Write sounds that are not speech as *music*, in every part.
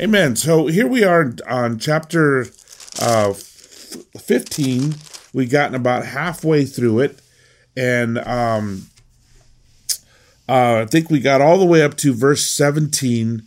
Amen. So here we are on chapter uh, 15. We've gotten about halfway through it. And um, uh, I think we got all the way up to verse 17.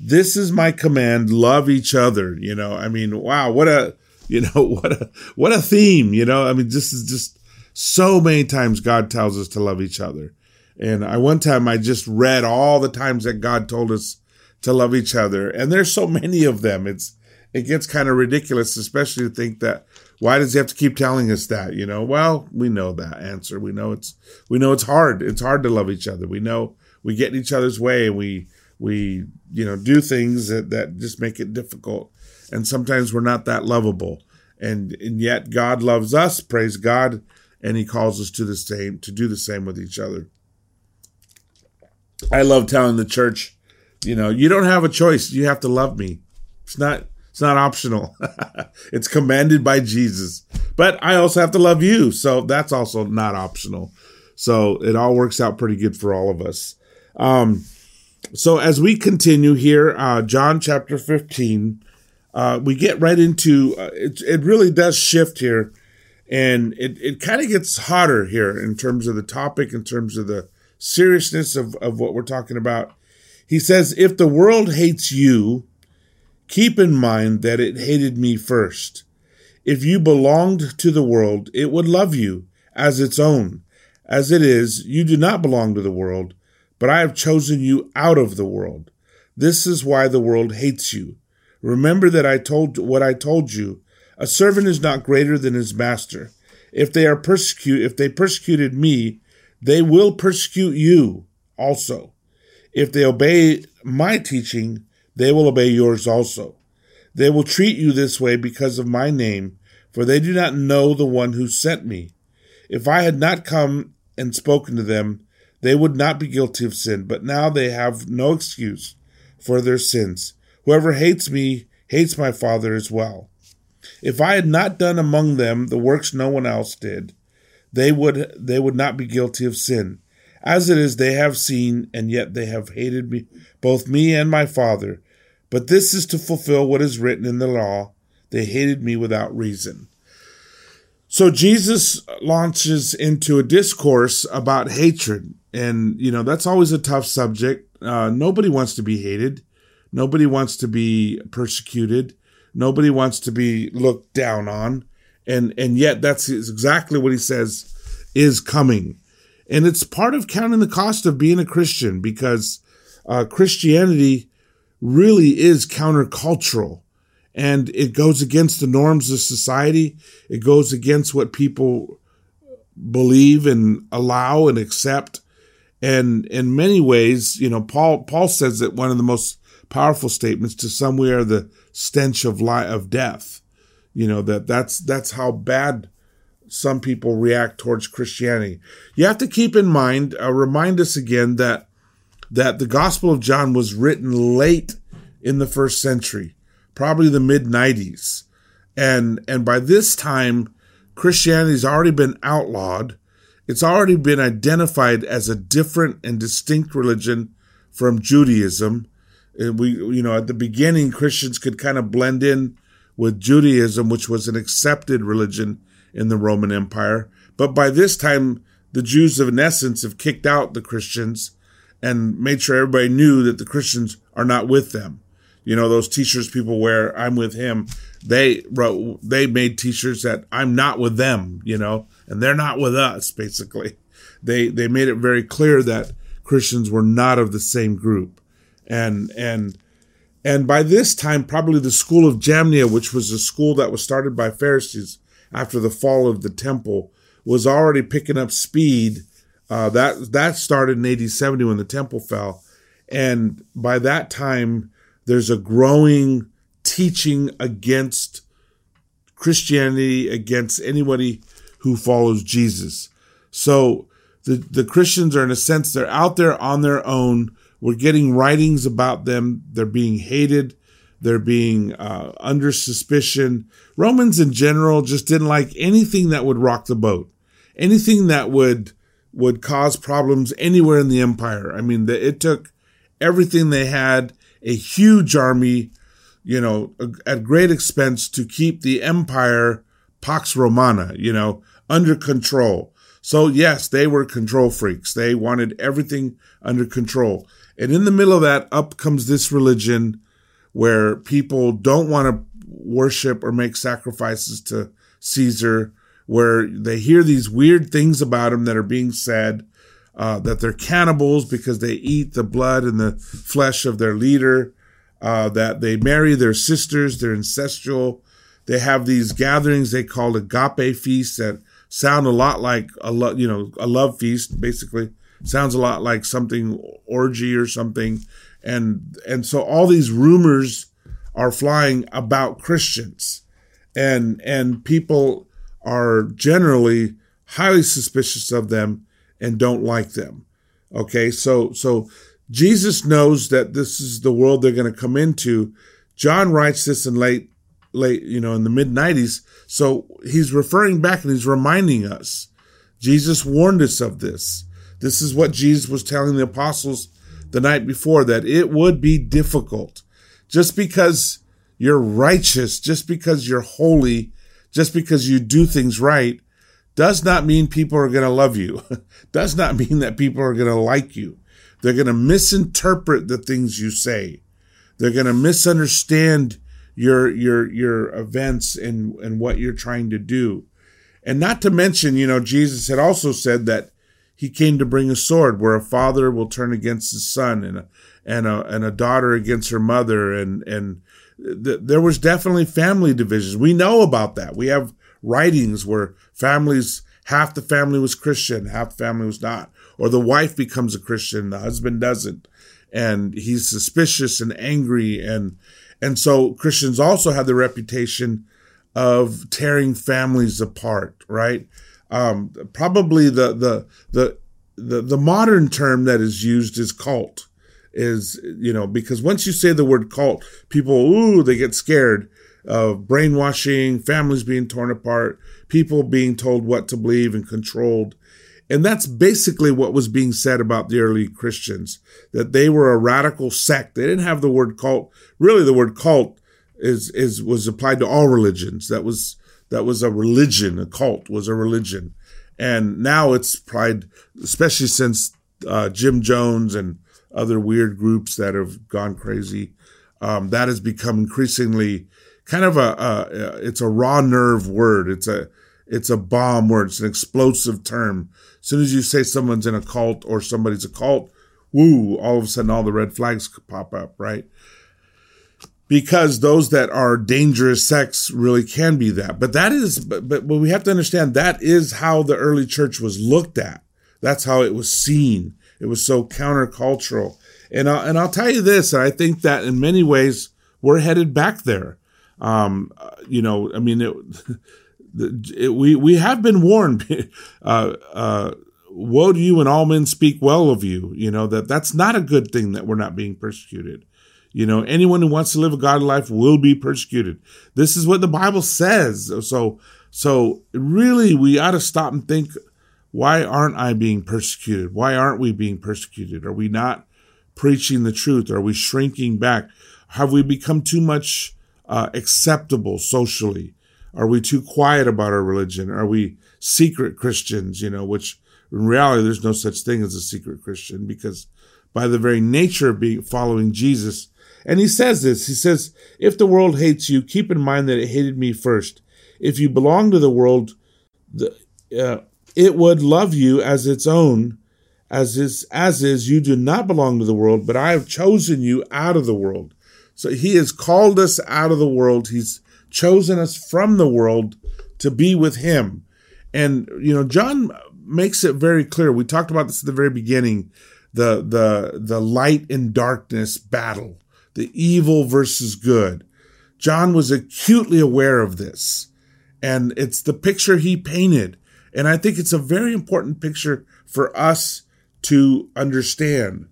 This is my command love each other. You know, I mean, wow, what a, you know, *laughs* what a, what a theme, you know, I mean, this is just so many times God tells us to love each other. And I, one time I just read all the times that God told us to love each other. And there's so many of them. It's, it gets kind of ridiculous, especially to think that why does he have to keep telling us that? You know, well, we know that answer. We know it's, we know it's hard. It's hard to love each other. We know we get in each other's way and we, we, you know, do things that, that just make it difficult. And sometimes we're not that lovable. And, and yet God loves us, praise God, and he calls us to the same, to do the same with each other. I love telling the church, you know, you don't have a choice. You have to love me. It's not it's not optional. *laughs* it's commanded by Jesus. But I also have to love you, so that's also not optional. So it all works out pretty good for all of us. Um, so as we continue here, uh, John chapter 15, uh, we get right into uh, it. It really does shift here, and it it kind of gets hotter here in terms of the topic, in terms of the seriousness of of what we're talking about. He says, If the world hates you, keep in mind that it hated me first. If you belonged to the world, it would love you as its own. As it is, you do not belong to the world, but I have chosen you out of the world. This is why the world hates you. Remember that I told what I told you. A servant is not greater than his master. If they are persecute, if they persecuted me, they will persecute you also. If they obey my teaching, they will obey yours also. They will treat you this way because of my name, for they do not know the one who sent me. If I had not come and spoken to them, they would not be guilty of sin, but now they have no excuse for their sins. Whoever hates me hates my Father as well. If I had not done among them the works no one else did, they would they would not be guilty of sin. As it is, they have seen, and yet they have hated me, both me and my Father. But this is to fulfill what is written in the law they hated me without reason. So Jesus launches into a discourse about hatred. And, you know, that's always a tough subject. Uh, nobody wants to be hated. Nobody wants to be persecuted. Nobody wants to be looked down on. And, and yet that's exactly what he says is coming. And it's part of counting the cost of being a Christian because uh, Christianity really is countercultural and it goes against the norms of society. It goes against what people believe and allow and accept. And in many ways, you know, Paul, Paul says that one of the most powerful statements to some we are the stench of li- of death. You know, that that's, that's how bad some people react towards Christianity. You have to keep in mind, uh, remind us again that that the Gospel of John was written late in the first century, probably the mid 90s. And, and by this time, Christianity's already been outlawed. It's already been identified as a different and distinct religion from Judaism. And we, you know, at the beginning, Christians could kind of blend in with Judaism, which was an accepted religion in the Roman Empire. But by this time, the Jews, of in essence, have kicked out the Christians and made sure everybody knew that the Christians are not with them. You know, those t-shirts people wear, I'm with him. They wrote, they made t-shirts that I'm not with them, you know, and they're not with us, *laughs* basically. They, they made it very clear that Christians were not of the same group. And, and, and by this time, probably the school of Jamnia, which was a school that was started by Pharisees after the fall of the temple, was already picking up speed uh, that that started in AD 70 when the temple fell, and by that time, there's a growing teaching against Christianity, against anybody who follows Jesus. So the the Christians are in a sense they're out there on their own. We're getting writings about them. They're being hated. They're being uh, under suspicion. Romans in general just didn't like anything that would rock the boat, anything that would would cause problems anywhere in the empire. I mean, the, it took everything they had, a huge army, you know, at great expense to keep the empire Pax Romana, you know, under control. So yes, they were control freaks. They wanted everything under control. And in the middle of that, up comes this religion where people don't want to worship or make sacrifices to Caesar, where they hear these weird things about him that are being said, uh, that they're cannibals because they eat the blood and the flesh of their leader, uh, that they marry their sisters, they're incestual. They have these gatherings they call agape feasts that sound a lot like a lo- you know a love feast basically sounds a lot like something orgy or something and and so all these rumors are flying about Christians. And and people are generally highly suspicious of them and don't like them. Okay? So so Jesus knows that this is the world they're going to come into. John writes this in late late you know in the mid 90s so he's referring back and he's reminding us. Jesus warned us of this. This is what Jesus was telling the apostles the night before that it would be difficult just because you're righteous, just because you're holy, just because you do things right, does not mean people are going to love you. *laughs* does not mean that people are going to like you. They're going to misinterpret the things you say. They're going to misunderstand your your your events and and what you're trying to do. And not to mention, you know, Jesus had also said that he came to bring a sword where a father will turn against his son and a, and a, and a daughter against her mother. And, and th- there was definitely family divisions. We know about that. We have writings where families, half the family was Christian, half the family was not, or the wife becomes a Christian, the husband doesn't. And he's suspicious and angry. And, and so Christians also have the reputation of tearing families apart, right? Um, probably the, the, the, the, the modern term that is used is cult is, you know, because once you say the word cult, people, ooh, they get scared of brainwashing, families being torn apart, people being told what to believe and controlled. And that's basically what was being said about the early Christians, that they were a radical sect. They didn't have the word cult. Really, the word cult is, is, was applied to all religions. That was, that was a religion. A cult was a religion. And now it's applied, especially since uh, Jim Jones and other weird groups that have gone crazy. Um, that has become increasingly kind of a, a, it's a raw nerve word. It's a, it's a bomb word. It's an explosive term. As soon as you say someone's in a cult or somebody's a cult, woo, all of a sudden all the red flags pop up, right? Because those that are dangerous sex really can be that. But that is, but, but, we have to understand that is how the early church was looked at. That's how it was seen. It was so countercultural. And I'll, and I'll tell you this, I think that in many ways we're headed back there. Um, you know, I mean, it, *laughs* it, we, we have been warned, *laughs* uh, uh, woe to you and all men speak well of you, you know, that that's not a good thing that we're not being persecuted. You know, anyone who wants to live a godly life will be persecuted. This is what the Bible says. So, so really we ought to stop and think, why aren't I being persecuted? Why aren't we being persecuted? Are we not preaching the truth? Are we shrinking back? Have we become too much uh, acceptable socially? Are we too quiet about our religion? Are we secret Christians? You know, which in reality, there's no such thing as a secret Christian because by the very nature of being following Jesus, and he says this He says, If the world hates you, keep in mind that it hated me first. If you belong to the world, the, uh, it would love you as its own. As is, as is, you do not belong to the world, but I have chosen you out of the world. So he has called us out of the world. He's chosen us from the world to be with him. And, you know, John makes it very clear. We talked about this at the very beginning, the, the, the light and darkness battle the evil versus good. John was acutely aware of this. And it's the picture he painted. And I think it's a very important picture for us to understand,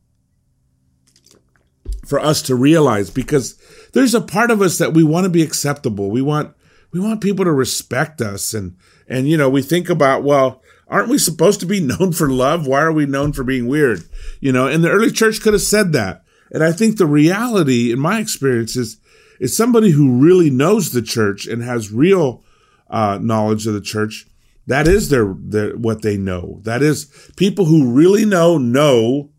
for us to realize, because there's a part of us that we want to be acceptable. We want, we want people to respect us. And, and, you know, we think about, well, aren't we supposed to be *laughs* known for love? Why are we known for being weird? You know, and the early church could have said that. And I think the reality, in my experience, is, is somebody who really knows the church and has real uh, knowledge of the church. That is their, their what they know. That is people who really know know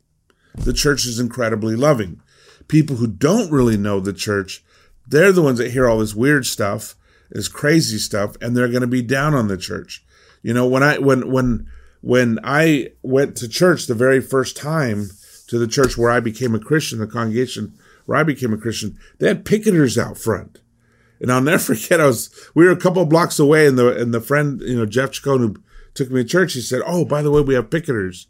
the church is incredibly loving. People who don't really know the church, they're the ones that hear all this weird stuff, this crazy stuff, and they're going to be down on the church. You know, when I when when when I went to church the very first time to the church where I became a Christian, the congregation where I became a Christian, they had picketers out front. And I'll never *laughs* forget, I was, we were a couple blocks away and the, and the friend, you know, Jeff Chacon who took me to church, he said, Oh, by the way, we have picketers.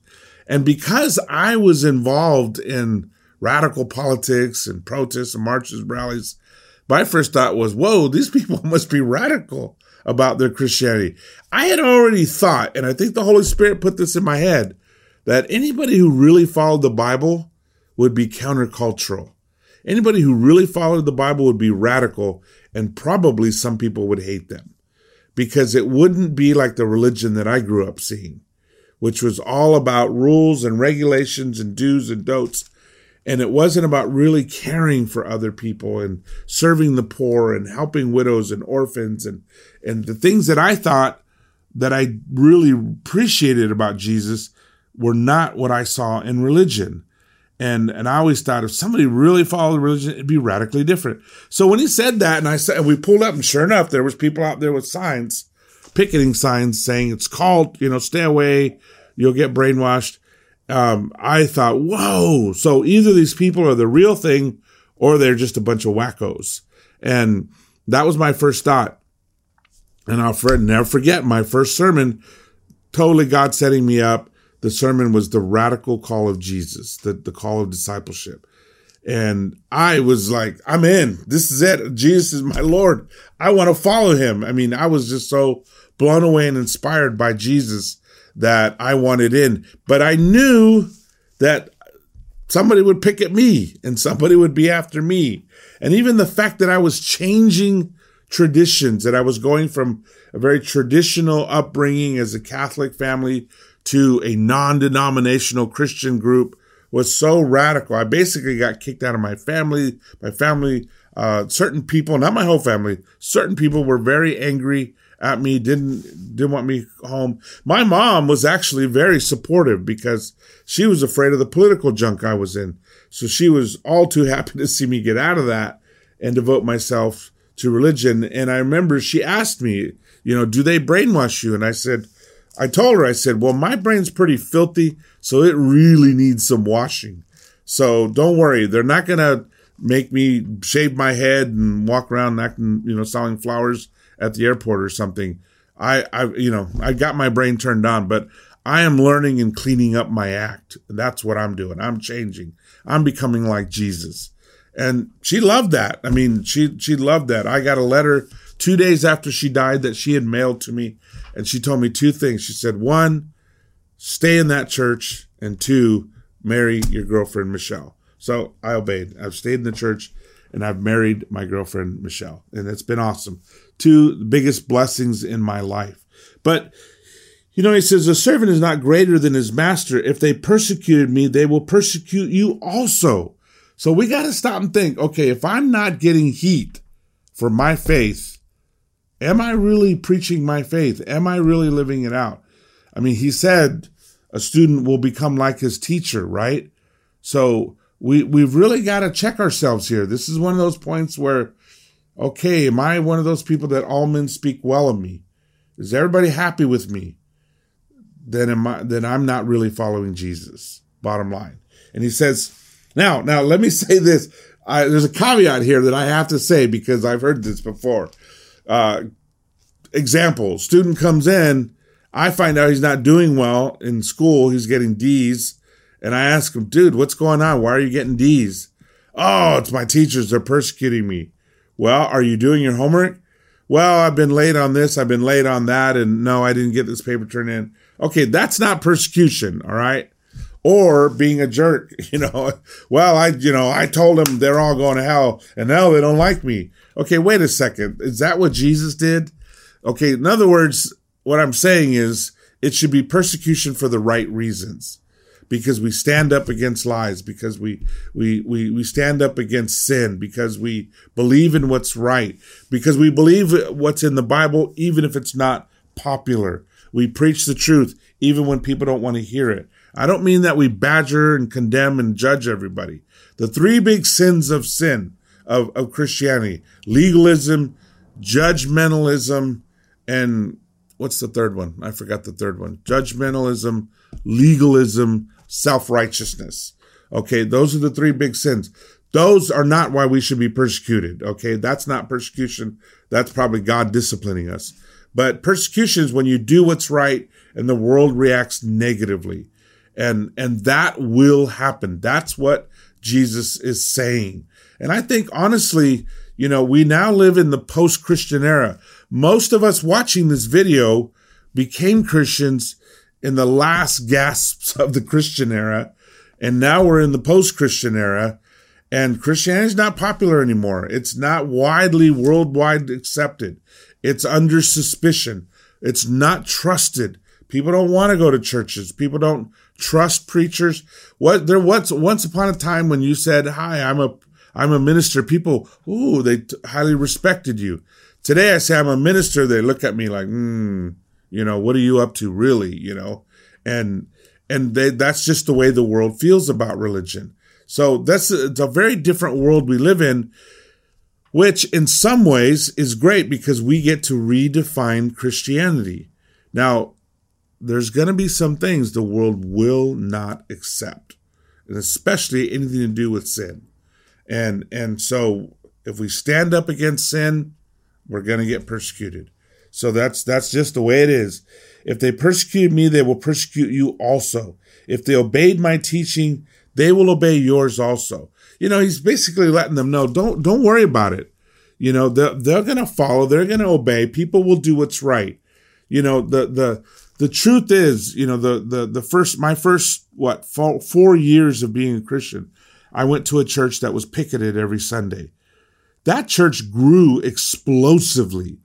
And because I was involved in radical politics and protests and marches, rallies, my first thought was, whoa, these *laughs* people must be radical about their Christianity. I had already thought, and I think the Holy Spirit put this in my head, that anybody who really followed the Bible would be countercultural. Anybody who really followed the Bible would be radical, and probably some people would hate them because it wouldn't be like the religion that I grew up seeing, which was all about rules and regulations and do's and don'ts. And it wasn't about really caring for other people and serving the poor and helping widows and orphans and, and the things that I thought that I really appreciated about Jesus were not what I saw in religion. And, and I always thought if somebody really followed religion, it'd be radically different. So when he said that and I said, we pulled up and sure enough, there was people out there with signs, picketing signs saying it's called, you know, stay away. You'll get brainwashed um, I thought, whoa. So either these people are the real thing or they're just a bunch of wackos. And that was my first thought. And I'll never forget my first sermon, totally God setting me up. The sermon was the radical call of Jesus, the, the call of discipleship. And I was like, I'm in. This is it. Jesus is my Lord. I want to follow him. I mean, I was just so blown away and inspired by Jesus that I wanted in, but I knew that somebody would pick at me and somebody would be after me. And even the fact that I was changing traditions, that I was going from a very traditional upbringing as a Catholic family to a non-denominational Christian group was so radical. I basically got kicked out of my family. My family, uh, certain people, not my whole family, certain people were very angry at me, didn't didn't want me home. My mom was actually very supportive because she was afraid of the political junk I was in. So she was all too happy to see me get out of that and devote myself to religion. And I remember she asked me, you know, do they brainwash you? And I said, I told her, I said, well, my brain's pretty filthy, so it really needs some washing. So don't worry, they're not gonna make me shave my head and walk around acting, you know, selling flowers at the airport or something. I, I, you know, I got my brain turned on, but I am learning and cleaning up my act. That's what I'm doing. I'm changing. I'm becoming like Jesus. And she loved that. I mean, she, she loved that. I got a letter two days after she died that she had mailed to me. And she told me two things. She said, one, stay in that church. And two, marry your girlfriend, Michelle. So I obeyed. I've stayed in the church and I've married my girlfriend, Michelle. And it's been awesome two biggest blessings in my life. But, you know, he says, a servant is not greater than his master. If they persecuted me, they will persecute you also. So we got to stop and think, okay, if I'm not getting heat for my faith, am I really preaching my faith? Am I really living it out? I mean, he said a student will become like his teacher, right? So we, we've really got to check ourselves here. This is one of those points where okay, am I one of those people that all men speak well of me? Is everybody happy with me? Then am I, then I'm not really following Jesus. Bottom line. And he says, now, now let me *laughs* say this. I, there's a caveat here that I have to say because I've heard this before. Uh, example, student comes in. I find out he's not doing well in school. He's getting D's. And I ask him, dude, what's going on? Why are you getting D's? Oh, it's my teachers. They're persecuting me. Well, are you doing your homework? Well, I've been late on this. I've been late on that. And no, I didn't get this paper turned in. Okay. That's not persecution. All right. Or being a jerk, *laughs* you know, well, I, you know, I told them they're all going to hell and now they don't like me. Okay. Wait a second. Is that what Jesus did? Okay. In other words, what I'm saying is it should be persecution for the right reasons. because we stand up against lies, because we, we, we, we stand up against sin, because we believe in what's right, because we believe what's in the Bible, even if it's not popular. We preach the truth, even when people don't want to hear it. I don't mean that we badger and condemn and judge everybody. The three big sins of sin of, of Christianity, legalism, judgmentalism, and what's the third one? I forgot the third one. Judgmentalism, legalism, self righteousness. Okay, those are the three big sins. Those are not why we should be persecuted. Okay, that's not persecution. That's probably God disciplining us. But persecution is when you do what's right and the world reacts negatively. And, and that will happen. That's what Jesus is saying. And I think honestly, you know, we now live in the post Christian era. Most of us watching this video became Christians in the last gasps of the Christian era. And now we're in the post Christian era. And Christianity is not popular anymore. It's not widely worldwide accepted. It's under suspicion. It's not trusted. People don't want to go to churches. People don't trust preachers. What there was once upon a time when you said, "Hi, I'm a I'm a minister." People, ooh, they t- highly respected you. Today, I say I'm a minister. They look at me like, hmm, you know, what are you up to, really? You know, and and they, that's just the way the world feels about religion. So that's a, it's a very different world we live in, which in some ways is great because we get to redefine Christianity. Now, there's going to be some things the world will not accept, and especially anything to do with sin. And and so if we stand up against sin, we're going to get persecuted. So that's that's just the way it is. If they persecute me, they will persecute you also. If they obeyed my teaching, they will obey yours also. You know, he's basically letting them know, don't don't worry about it. You know, they're, they're going to follow, they're going to obey. People will do what's right. You know, the the the truth is, you know, the, the, the first, my first, what, four, four years of being a Christian, I went to a church that was picketed every Sunday. That church grew explosively.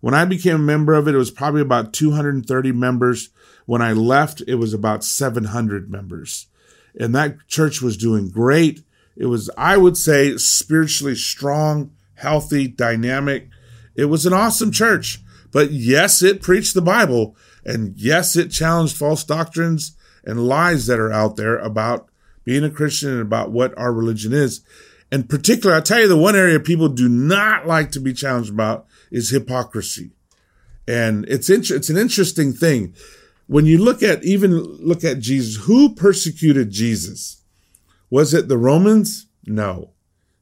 When I became a member of it, it was probably about 230 members. When I left, it was about 700 members. And that church was doing great. It was, I would say, spiritually strong, healthy, dynamic. It was an awesome church. But yes, it preached the Bible, and yes, it challenged false doctrines and lies that are out there about being a Christian and about what our religion is. In particular, I tell you, the one area people do not like to be challenged about is hypocrisy. And it's, it's an interesting thing. When you look at, even look at Jesus, who persecuted Jesus? Was it the Romans? No.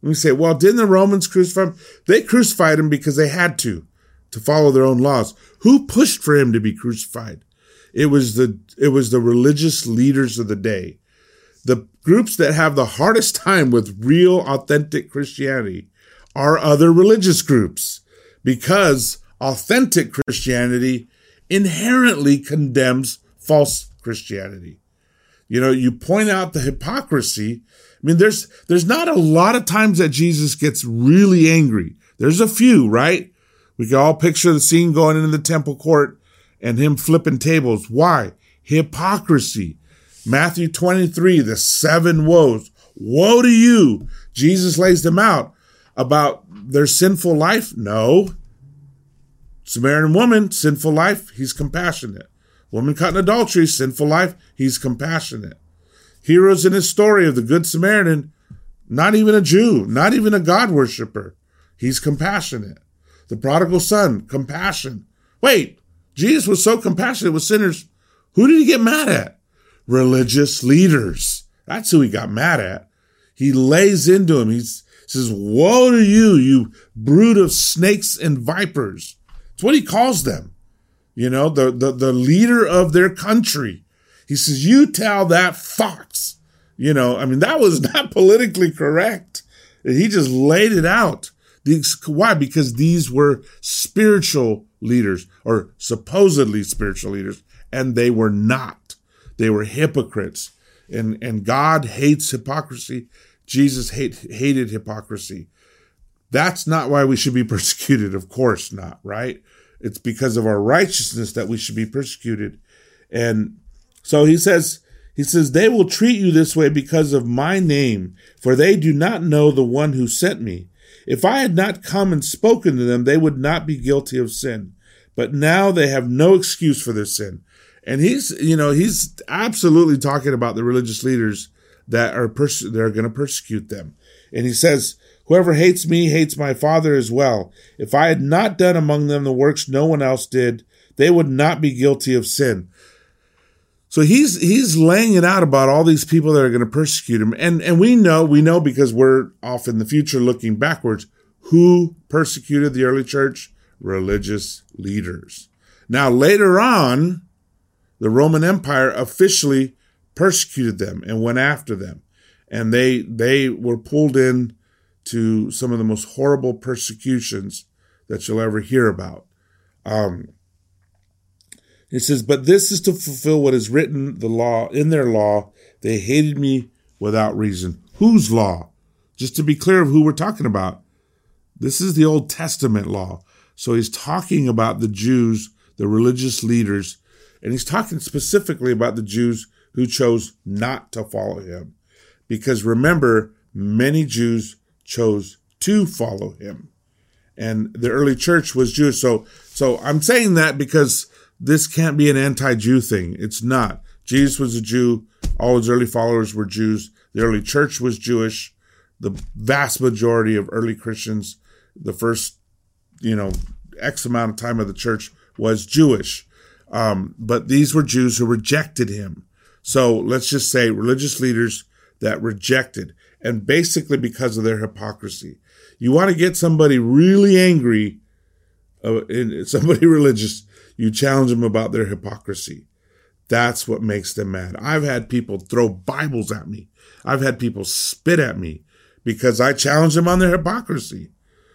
And we say, well, didn't the Romans crucify him? They crucified him because they had to to follow their own laws. Who pushed for him to be crucified? It was the, it was the religious leaders of the day. The groups that have the hardest time with real authentic Christianity are other religious groups because authentic Christianity inherently condemns false Christianity. You know, you point out the hypocrisy. I mean, there's, there's not a lot of times that Jesus gets really angry. There's a few, right? We can all picture the scene going into the temple court and him flipping tables. Why? Hypocrisy. Matthew 23, the seven woes. Woe to you. Jesus lays them out about their sinful life. No. Samaritan woman, sinful life. He's compassionate. Woman caught in adultery, sinful life. He's compassionate. Heroes in his story of the Good Samaritan, not even a Jew, not even a God worshiper. He's compassionate. The prodigal son, compassion. Wait, Jesus was so compassionate with sinners. Who did he get mad at? Religious leaders. That's who he got mad at. He lays into him. He says, woe to you, you brood of snakes and vipers. It's what he calls them. You know, the, the, the leader of their country. He says, you tell that fox. You know, I mean, that was *laughs* not politically correct. He just laid it out. Why? Because these were spiritual leaders or supposedly spiritual leaders, and they were not. They were hypocrites. And, and God hates hypocrisy. Jesus hate, hated hypocrisy. That's not why we should be *laughs* persecuted. Of course not, right? It's because of our righteousness that we should be persecuted. And so he says, He says, They will treat you this way because of my name, for they do not know the one who sent me. If I had not come and spoken to them, they would not be guilty of sin. But now they have no excuse for their sin. And he's, you know, he's absolutely talking about the religious leaders that are pers- that are going to persecute them. And he says, Whoever hates me hates my Father as well. If I had not done among them the works no one else did, they would not be guilty of sin. So he's he's laying it out about all these people that are going to persecute him. And and we know, we know because we're off in the future looking backwards, who persecuted the early church? Religious leaders. Now later on, the Roman Empire officially persecuted them and went after them. And they they were pulled in to some of the most horrible persecutions that you'll ever hear about. Um, it says, But this is to fulfill what is written the law in their law. They hated me without reason. Whose law? Just to be clear of who we're talking about. This is the Old Testament law. So he's talking about the Jews, the religious leaders, and he's talking specifically about the Jews who chose not to follow him. Because remember, many Jews chose to follow him. And the early church was Jewish. So, so I'm saying that because this can't be an anti-Jew thing. It's not. Jesus was a Jew. All his early followers were Jews. The early church was Jewish. The vast majority of early Christians, the first, you know, X amount of time of the church was Jewish. Um, but these were Jews who rejected him. So let's just say religious leaders that rejected, and basically because of their hypocrisy. You want to get somebody really angry, uh, *laughs* somebody religious, you challenge them about their hypocrisy. That's what makes them mad. I've had people throw Bibles at me. I've had people spit at me because I challenged them on their hypocrisy,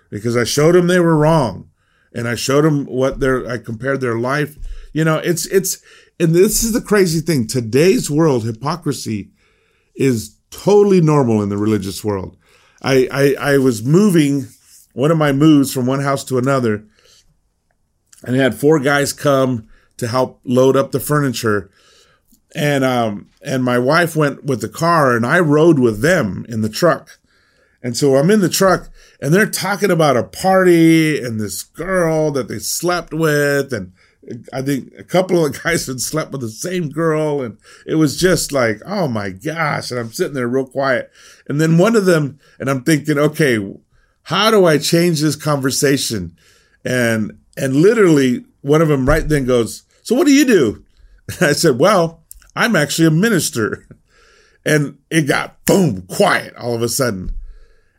because I showed them they were wrong, and I showed them what their. I compared their life. You know, it's it's, and this is the crazy thing. Today's world, hypocrisy is totally normal in the religious world. I I, I was moving one of my moves from one house to another and had four guys come to help load up the furniture. And um and my wife went with the car and I rode with them in the truck. And so I'm in the truck and they're talking about a party and this girl that they slept with and I think a couple of *laughs* guys had slept with the same girl and it was just like, oh my gosh. And I'm sitting there real quiet. And then one of them, and I'm thinking, okay, how do I change this conversation? And and literally, one of them right then goes, So what do you do? And *laughs* I said, Well, I'm actually a minister. *laughs* And it got boom, quiet all of a sudden.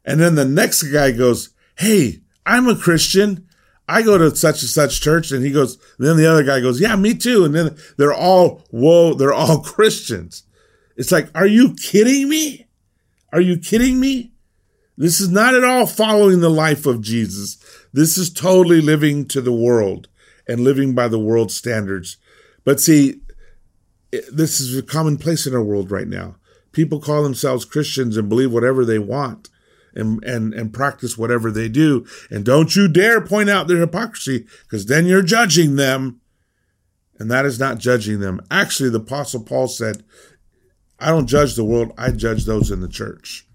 And then the next guy goes, Hey, I'm a Christian. I go to such and such church. And he goes, and then the other guy goes, Yeah, me too. And then they're all, whoa, they're all *laughs* Christians. It's like, Are you kidding me? Are you kidding me? This is not at all following the life of Jesus. This is totally living to the world and living by the world standards. But see, this is a commonplace in our world right now. People call themselves Christians and believe whatever they want and, and, and practice whatever they do. And don't you dare point out their hypocrisy because then you're judging them. And that is not judging them. Actually, the apostle Paul said, I don't judge the world. I judge those in the church.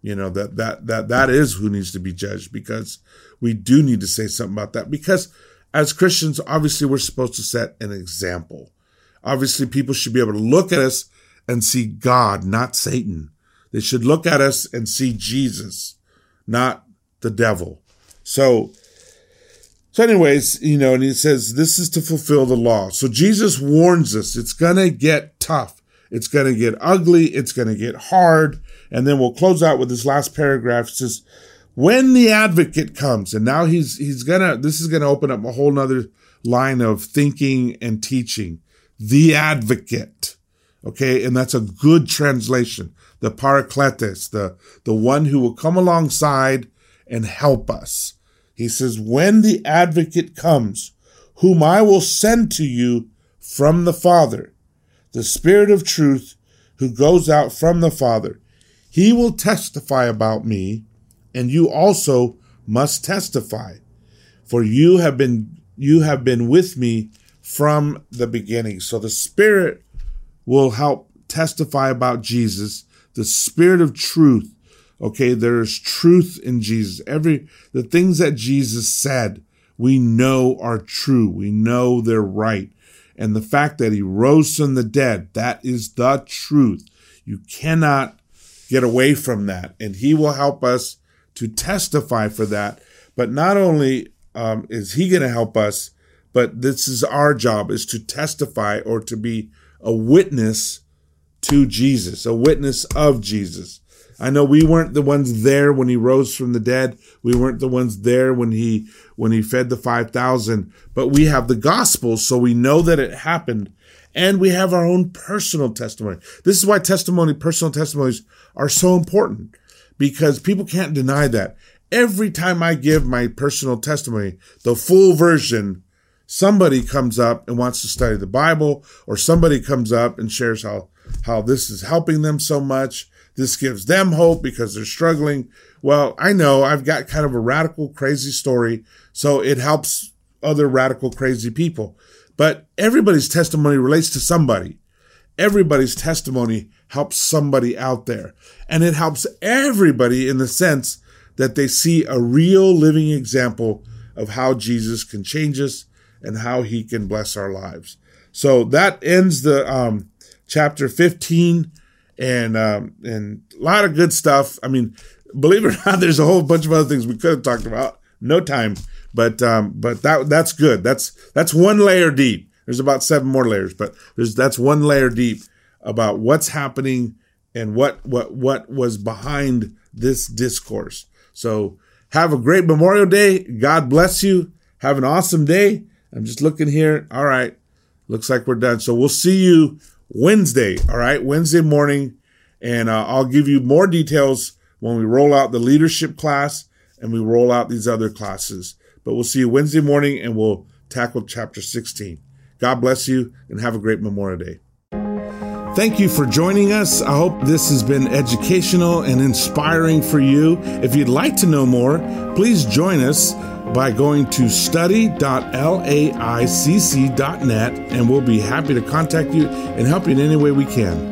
You know, that, that, that, that is who needs to be judged because we do need to say something about that because as Christians, obviously we're supposed to set an example. Obviously people should be able to look at us and see God, not Satan. They should look at us and see Jesus, not the devil. So, so anyways, you know, and he says this is to fulfill the law. So Jesus warns us it's going to get tough. It's going to get ugly. It's going to get hard. And then we'll close out with this last paragraph. It says, when the advocate comes, and now he's he's gonna this is gonna open up a whole nother line of thinking and teaching. The advocate. Okay, and that's a good translation. The parakletos, the, the one who will come alongside and help us. He says, when the advocate comes, whom I will send to you from the Father, the Spirit of truth who goes out from the Father, he will testify about me and you also must testify for you have been you have been with me from the beginning so the spirit will help testify about Jesus, the spirit of truth. Okay, there's truth in Jesus. Every the things that Jesus said, we know are true. We know they're right. And the fact that he rose from the dead, that is the truth. You cannot get away from that. And he will help us to testify for that. But not only um, is he going to help us, but this is our job is to testify or to be a witness to Jesus, a witness of Jesus. I know we weren't the ones there when he rose from the dead. We weren't the ones there when he when he fed the 5000, but we have the gospel so we know that it happened and we have our own personal testimony. This is why testimony personal testimonies are so important because people can't deny that. Every time I give my personal testimony, the full version, somebody comes up and wants to study the Bible or somebody comes up and shares how how this is helping them so much this gives them hope because they're struggling. Well, I know I've got kind of a radical, crazy story, so it helps other radical, crazy people. But everybody's testimony relates to somebody. Everybody's testimony helps somebody out there. And it helps everybody in the sense that they see a real living example of how Jesus can change us and how he can bless our lives. So that ends the um, chapter 15 and um, and a lot of good stuff. I mean, believe it or *laughs* not, there's a whole bunch of other things we could have talked about. No time, but um, but that that's good. That's that's one layer deep. There's about seven more layers, but there's that's one layer deep about what's happening and what what what was behind this discourse. So have a great Memorial Day. God bless you. Have an awesome day. I'm just looking here. All right. Looks like we're done. So we'll see you Wednesday. All right, Wednesday morning. And uh, I'll give you more details when we roll out the leadership class and we roll out these other classes. But we'll see you Wednesday morning and we'll tackle chapter 16. God bless you and have a great Memorial Day. Thank you for joining us. I hope this has been educational and inspiring for you. If you'd like to know more, please join us by going to study.laicc.net and we'll be happy to contact you and help you in any way we can.